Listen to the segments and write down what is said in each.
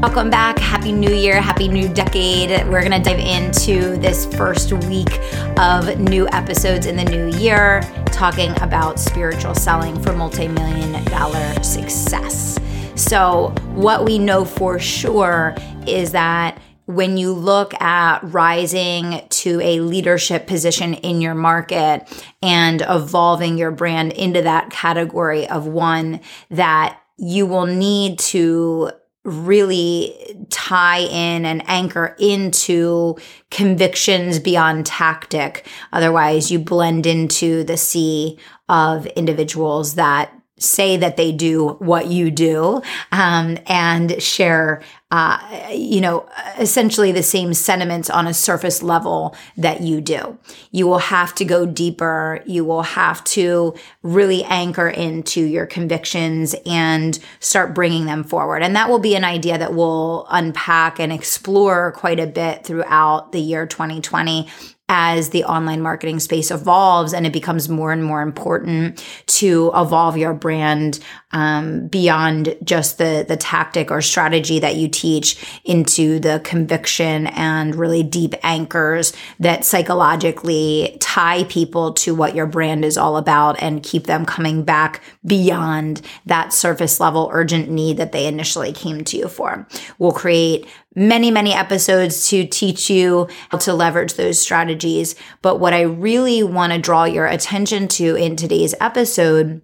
Welcome back. Happy New Year. Happy new decade. We're going to dive into this first week of new episodes in the new year, talking about spiritual selling for multi million dollar success. So, what we know for sure is that when you look at rising to a leadership position in your market and evolving your brand into that category of one that you will need to really tie in and anchor into convictions beyond tactic. Otherwise, you blend into the sea of individuals that say that they do what you do um, and share uh, you know essentially the same sentiments on a surface level that you do. You will have to go deeper. You will have to really anchor into your convictions and start bringing them forward. And that will be an idea that we'll unpack and explore quite a bit throughout the year 2020 as the online marketing space evolves and it becomes more and more important to evolve your brand um, beyond just the the tactic or strategy that you teach into the conviction and really deep anchors that psychologically tie people to what your brand is all about and keep them coming back beyond that surface level urgent need that they initially came to you for. We'll create many, many episodes to teach you how to leverage those strategies. But what I really want to draw your attention to in today's episode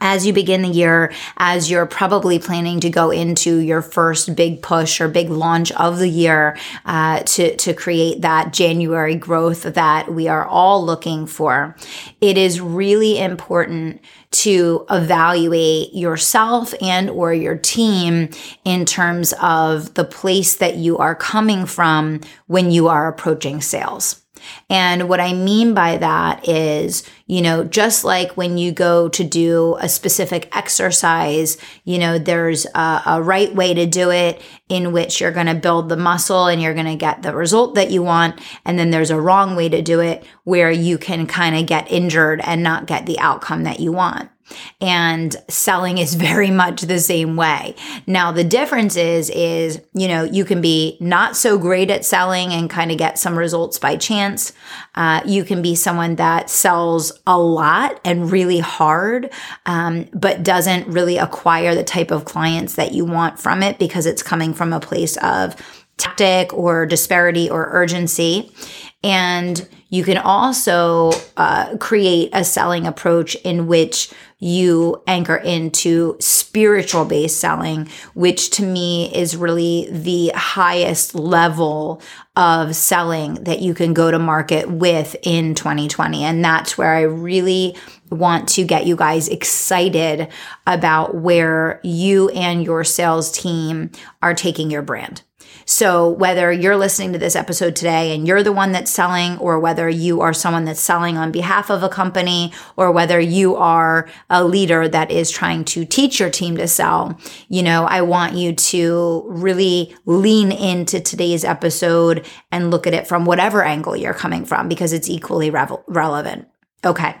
as you begin the year, as you're probably planning to go into your first big push or big launch of the year uh, to, to create that January growth that we are all looking for, it is really important to evaluate yourself and or your team in terms of the place that you are coming from when you are approaching sales. And what I mean by that is, you know, just like when you go to do a specific exercise, you know, there's a, a right way to do it in which you're going to build the muscle and you're going to get the result that you want. And then there's a wrong way to do it where you can kind of get injured and not get the outcome that you want. And selling is very much the same way. Now, the difference is, is, you know, you can be not so great at selling and kind of get some results by chance. Uh, you can be someone that sells a lot and really hard, um, but doesn't really acquire the type of clients that you want from it because it's coming from a place of tactic or disparity or urgency. And you can also uh, create a selling approach in which you anchor into spiritual based selling, which to me is really the highest level of selling that you can go to market with in 2020. And that's where I really want to get you guys excited about where you and your sales team are taking your brand. So whether you're listening to this episode today and you're the one that's selling, or whether you are someone that's selling on behalf of a company, or whether you are a leader that is trying to teach your team to sell, you know, I want you to really lean into today's episode and look at it from whatever angle you're coming from because it's equally revel- relevant. Okay.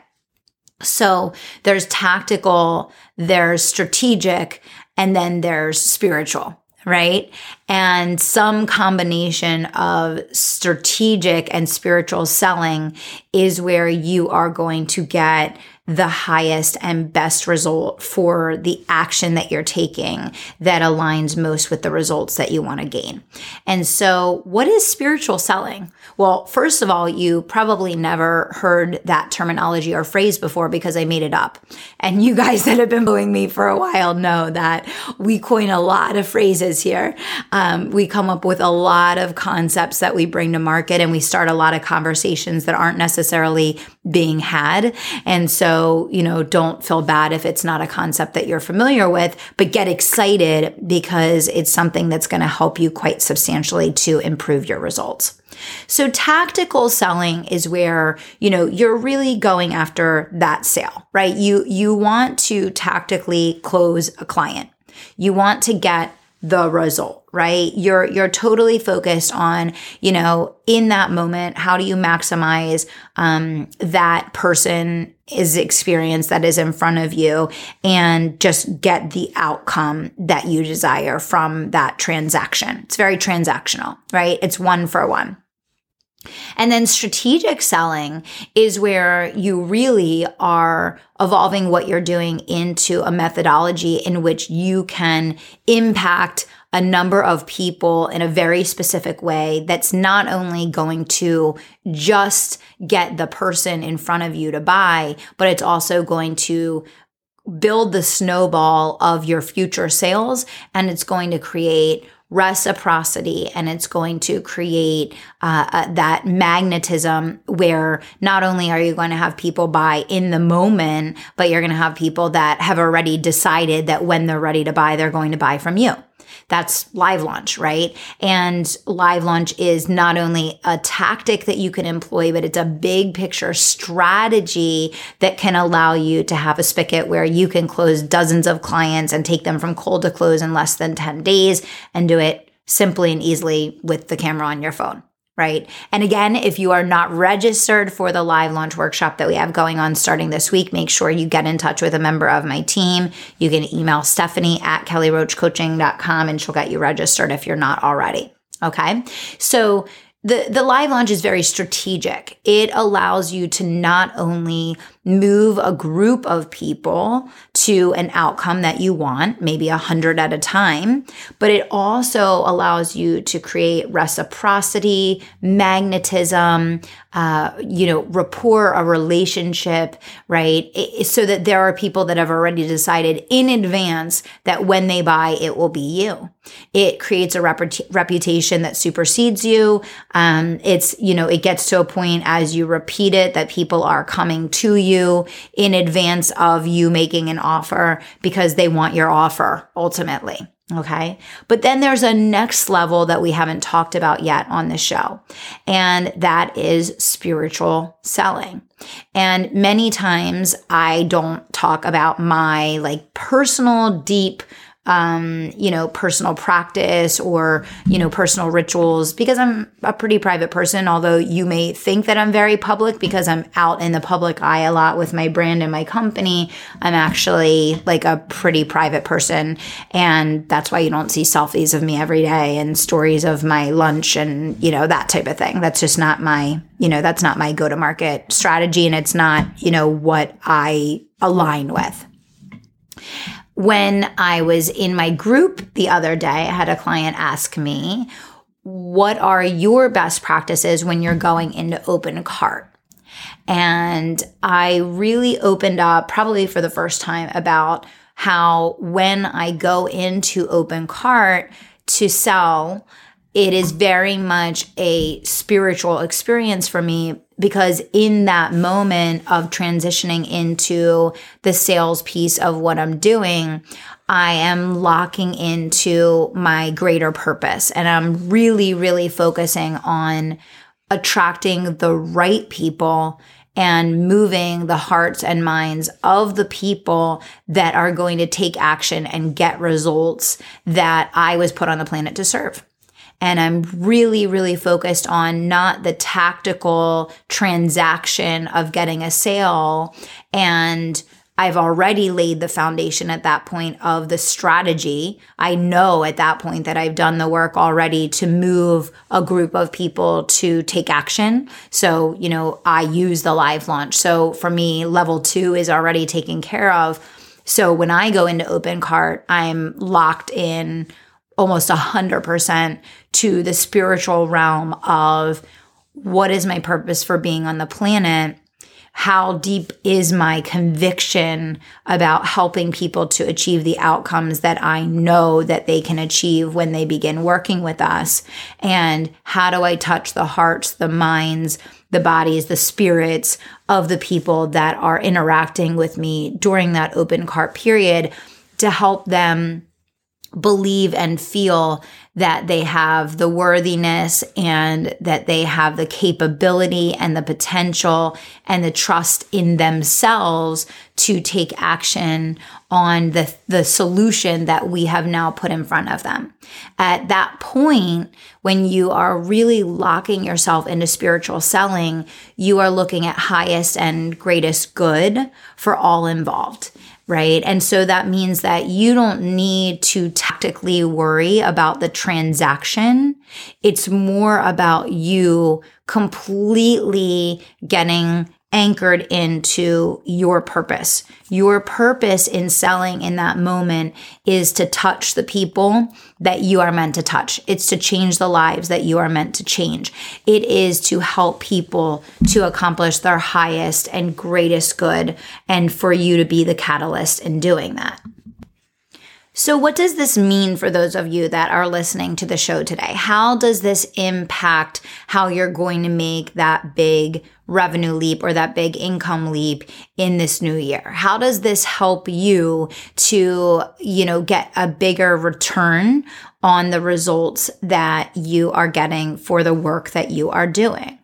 So there's tactical, there's strategic, and then there's spiritual right? And some combination of strategic and spiritual selling is where you are going to get the highest and best result for the action that you're taking that aligns most with the results that you want to gain. And so, what is spiritual selling? Well, first of all, you probably never heard that terminology or phrase before because I made it up. And you guys that have been following me for a while know that we coin a lot of phrases here. Um, we come up with a lot of concepts that we bring to market and we start a lot of conversations that aren't necessarily being had. And so, you know, don't feel bad if it's not a concept that you're familiar with, but get excited because it's something that's going to help you quite substantially to improve your results. So tactical selling is where, you know, you're really going after that sale, right? You you want to tactically close a client. You want to get the result, right? You're, you're totally focused on, you know, in that moment, how do you maximize, um, that person is experience that is in front of you and just get the outcome that you desire from that transaction. It's very transactional, right? It's one for one. And then strategic selling is where you really are evolving what you're doing into a methodology in which you can impact a number of people in a very specific way that's not only going to just get the person in front of you to buy, but it's also going to build the snowball of your future sales and it's going to create reciprocity and it's going to create uh, uh, that magnetism where not only are you going to have people buy in the moment, but you're going to have people that have already decided that when they're ready to buy, they're going to buy from you. That's live launch, right? And live launch is not only a tactic that you can employ, but it's a big picture strategy that can allow you to have a spigot where you can close dozens of clients and take them from cold to close in less than 10 days and do it simply and easily with the camera on your phone right? And again, if you are not registered for the live launch workshop that we have going on starting this week, make sure you get in touch with a member of my team. You can email Stephanie at kellyroachcoaching.com and she'll get you registered if you're not already. Okay. So the, the live launch is very strategic. It allows you to not only move a group of people to an outcome that you want, maybe a hundred at a time, but it also allows you to create reciprocity, magnetism, uh, you know, rapport, a relationship, right? It, so that there are people that have already decided in advance that when they buy, it will be you. It creates a reputation that supersedes you. Um, it's, you know, it gets to a point as you repeat it that people are coming to you you in advance of you making an offer because they want your offer ultimately. Okay. But then there's a next level that we haven't talked about yet on the show, and that is spiritual selling. And many times I don't talk about my like personal, deep um, you know, personal practice or, you know, personal rituals because I'm a pretty private person, although you may think that I'm very public because I'm out in the public eye a lot with my brand and my company. I'm actually like a pretty private person. And that's why you don't see selfies of me every day and stories of my lunch and, you know, that type of thing. That's just not my, you know, that's not my go to market strategy. And it's not, you know, what I align with when I was in my group the other day, I had a client ask me, What are your best practices when you're going into open cart? And I really opened up, probably for the first time, about how when I go into open cart to sell, it is very much a spiritual experience for me because in that moment of transitioning into the sales piece of what I'm doing, I am locking into my greater purpose and I'm really, really focusing on attracting the right people and moving the hearts and minds of the people that are going to take action and get results that I was put on the planet to serve. And I'm really, really focused on not the tactical transaction of getting a sale. And I've already laid the foundation at that point of the strategy. I know at that point that I've done the work already to move a group of people to take action. So, you know, I use the live launch. So for me, level two is already taken care of. So when I go into open cart, I'm locked in almost 100% to the spiritual realm of what is my purpose for being on the planet? How deep is my conviction about helping people to achieve the outcomes that I know that they can achieve when they begin working with us? And how do I touch the hearts, the minds, the bodies, the spirits of the people that are interacting with me during that open cart period to help them believe and feel that they have the worthiness and that they have the capability and the potential and the trust in themselves to take action on the, the solution that we have now put in front of them. At that point, when you are really locking yourself into spiritual selling, you are looking at highest and greatest good for all involved right? And so that means that you don't need to tactically worry about the transaction. It's more about you completely getting anchored into your purpose. Your purpose in selling in that moment is to touch the people that you are meant to touch. It's to change the lives that you are meant to change. It is to help people to accomplish their highest and greatest good and for you to be the catalyst in doing that. So, what does this mean for those of you that are listening to the show today? How does this impact how you're going to make that big revenue leap or that big income leap in this new year? How does this help you to, you know, get a bigger return on the results that you are getting for the work that you are doing?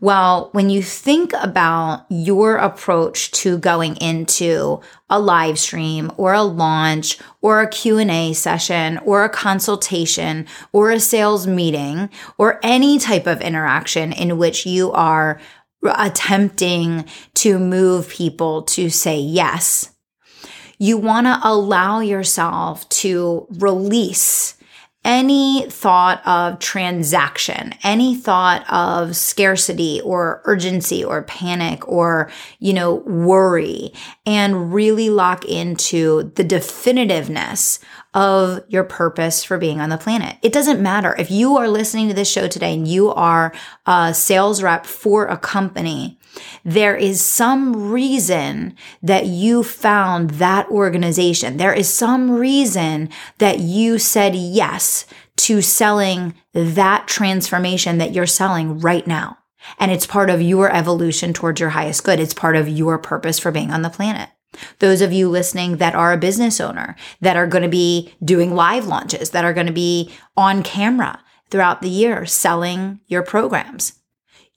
Well, when you think about your approach to going into a live stream or a launch or a Q&A session or a consultation or a sales meeting or any type of interaction in which you are attempting to move people to say yes, you want to allow yourself to release any thought of transaction, any thought of scarcity or urgency or panic or, you know, worry and really lock into the definitiveness of your purpose for being on the planet. It doesn't matter if you are listening to this show today and you are a sales rep for a company there is some reason that you found that organization. There is some reason that you said yes to selling that transformation that you're selling right now. And it's part of your evolution towards your highest good. It's part of your purpose for being on the planet. Those of you listening that are a business owner, that are going to be doing live launches, that are going to be on camera throughout the year selling your programs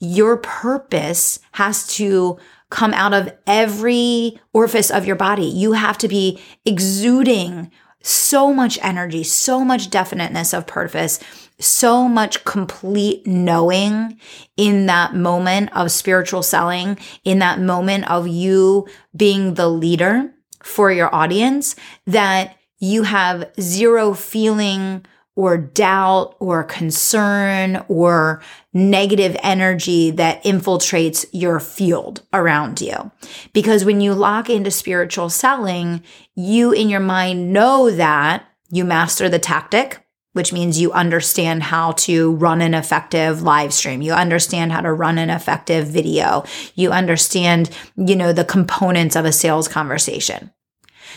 your purpose has to come out of every orifice of your body. You have to be exuding so much energy, so much definiteness of purpose, so much complete knowing in that moment of spiritual selling, in that moment of you being the leader for your audience that you have zero feeling or doubt or concern or negative energy that infiltrates your field around you. Because when you lock into spiritual selling, you in your mind know that you master the tactic, which means you understand how to run an effective live stream. You understand how to run an effective video. You understand, you know, the components of a sales conversation.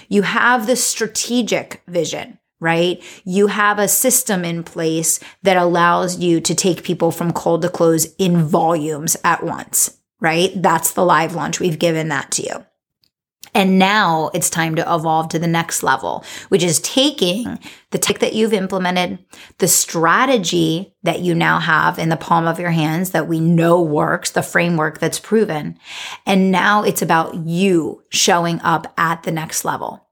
You have the strategic vision right? You have a system in place that allows you to take people from cold to close in volumes at once, right? That's the live launch. We've given that to you. And now it's time to evolve to the next level, which is taking the tech that you've implemented, the strategy that you now have in the palm of your hands that we know works, the framework that's proven. And now it's about you showing up at the next level.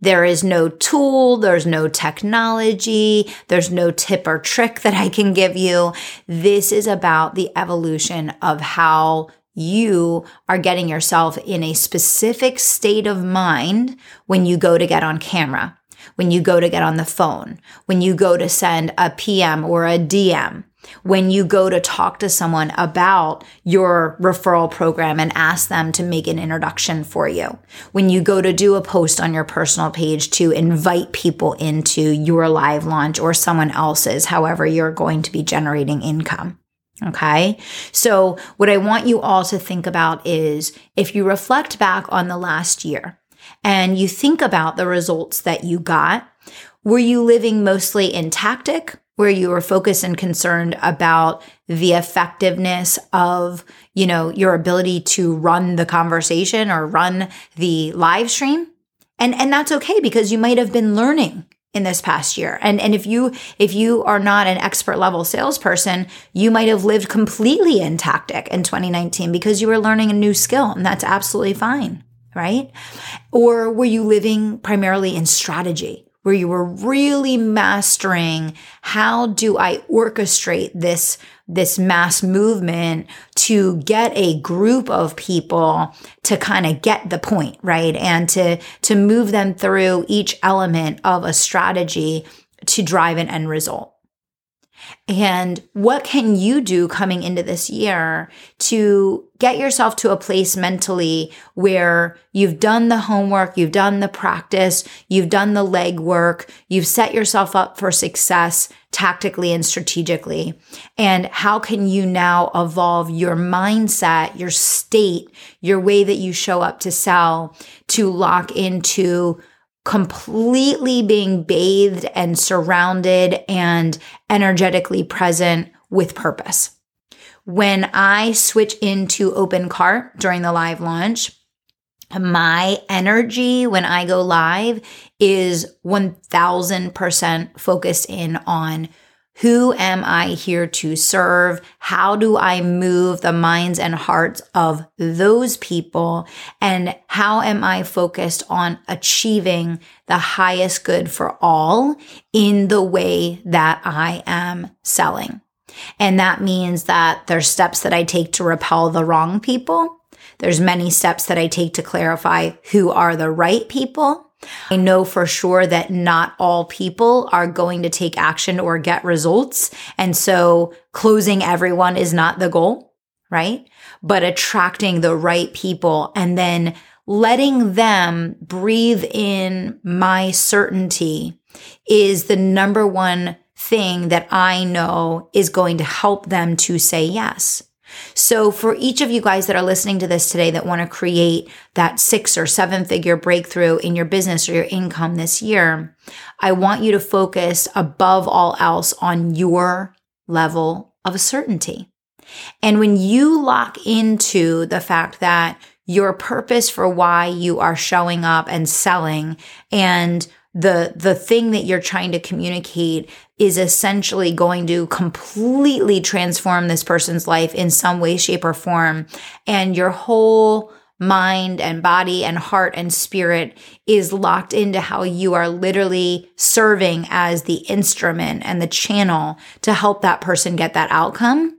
There is no tool, there's no technology, there's no tip or trick that I can give you. This is about the evolution of how you are getting yourself in a specific state of mind when you go to get on camera, when you go to get on the phone, when you go to send a PM or a DM when you go to talk to someone about your referral program and ask them to make an introduction for you, when you go to do a post on your personal page to invite people into your live launch or someone else's, however, you're going to be generating income. Okay. So what I want you all to think about is if you reflect back on the last year and you think about the results that you got, were you living mostly in tactic where you were focused and concerned about the effectiveness of, you know, your ability to run the conversation or run the live stream. And, and that's okay because you might have been learning in this past year. And and if you if you are not an expert level salesperson, you might have lived completely in tactic in 2019 because you were learning a new skill and that's absolutely fine, right? Or were you living primarily in strategy? Where you were really mastering how do I orchestrate this this mass movement to get a group of people to kind of get the point, right? And to, to move them through each element of a strategy to drive an end result. And what can you do coming into this year to get yourself to a place mentally where you've done the homework, you've done the practice, you've done the legwork, you've set yourself up for success tactically and strategically? And how can you now evolve your mindset, your state, your way that you show up to sell to lock into completely being bathed and surrounded and energetically present with purpose. When I switch into open cart during the live launch, my energy when I go live is 1000% focused in on who am I here to serve? How do I move the minds and hearts of those people? And how am I focused on achieving the highest good for all in the way that I am selling? And that means that there's steps that I take to repel the wrong people. There's many steps that I take to clarify who are the right people. I know for sure that not all people are going to take action or get results. And so closing everyone is not the goal, right? But attracting the right people and then letting them breathe in my certainty is the number one thing that I know is going to help them to say yes. So for each of you guys that are listening to this today that want to create that six or seven figure breakthrough in your business or your income this year, I want you to focus above all else on your level of certainty. And when you lock into the fact that your purpose for why you are showing up and selling and the the thing that you're trying to communicate is essentially going to completely transform this person's life in some way shape or form. And your whole mind and body and heart and spirit is locked into how you are literally serving as the instrument and the channel to help that person get that outcome.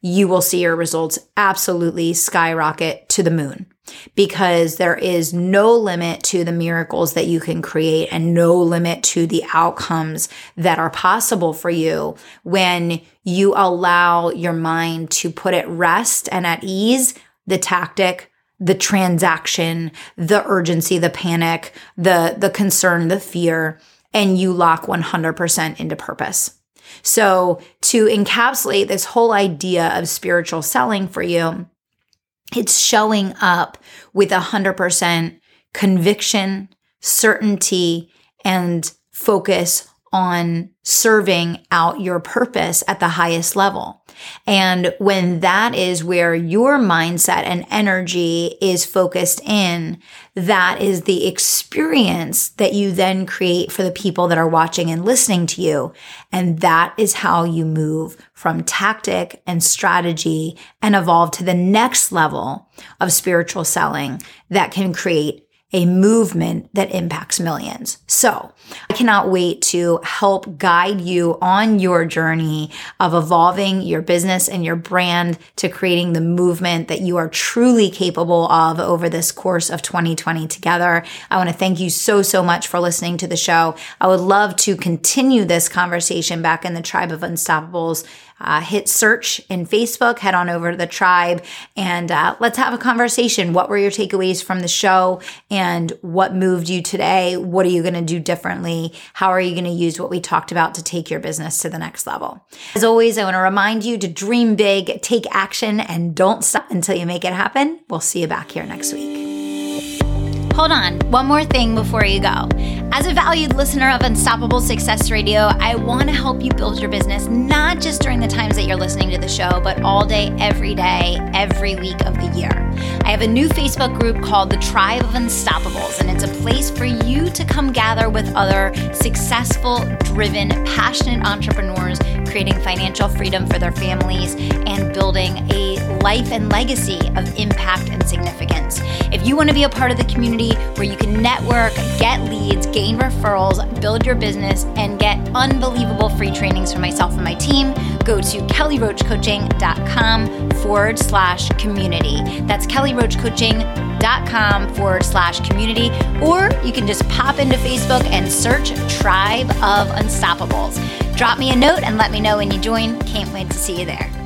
You will see your results absolutely skyrocket to the moon because there is no limit to the miracles that you can create and no limit to the outcomes that are possible for you when you allow your mind to put at rest and at ease the tactic the transaction the urgency the panic the the concern the fear and you lock 100% into purpose. So to encapsulate this whole idea of spiritual selling for you it's showing up with a hundred percent conviction, certainty, and focus on serving out your purpose at the highest level. And when that is where your mindset and energy is focused in, that is the experience that you then create for the people that are watching and listening to you. And that is how you move from tactic and strategy and evolve to the next level of spiritual selling that can create a movement that impacts millions. So I cannot wait to help guide you on your journey of evolving your business and your brand to creating the movement that you are truly capable of over this course of 2020 together. I want to thank you so, so much for listening to the show. I would love to continue this conversation back in the tribe of unstoppables uh, hit search in Facebook, head on over to the tribe, and uh, let's have a conversation. What were your takeaways from the show, and what moved you today? What are you going to do differently? How are you going to use what we talked about to take your business to the next level? As always, I want to remind you to dream big, take action, and don't stop until you make it happen. We'll see you back here next week. Hold on, one more thing before you go. As a valued listener of Unstoppable Success Radio, I want to help you build your business, not just during the times that you're listening to the show, but all day, every day, every week of the year. I have a new Facebook group called the Tribe of Unstoppables, and it's a place for you to come gather with other successful, driven, passionate entrepreneurs creating financial freedom for their families and building a life and legacy of impact and significance. If you want to be a part of the community where you can network, get leads, gain referrals, build your business, and get unbelievable free trainings from myself and my team, go to kellyroachcoaching.com forward slash community. That's kellyroachcoaching.com forward slash community. Or you can just pop into Facebook and search Tribe of Unstoppables. Drop me a note and let me know when you join. Can't wait to see you there.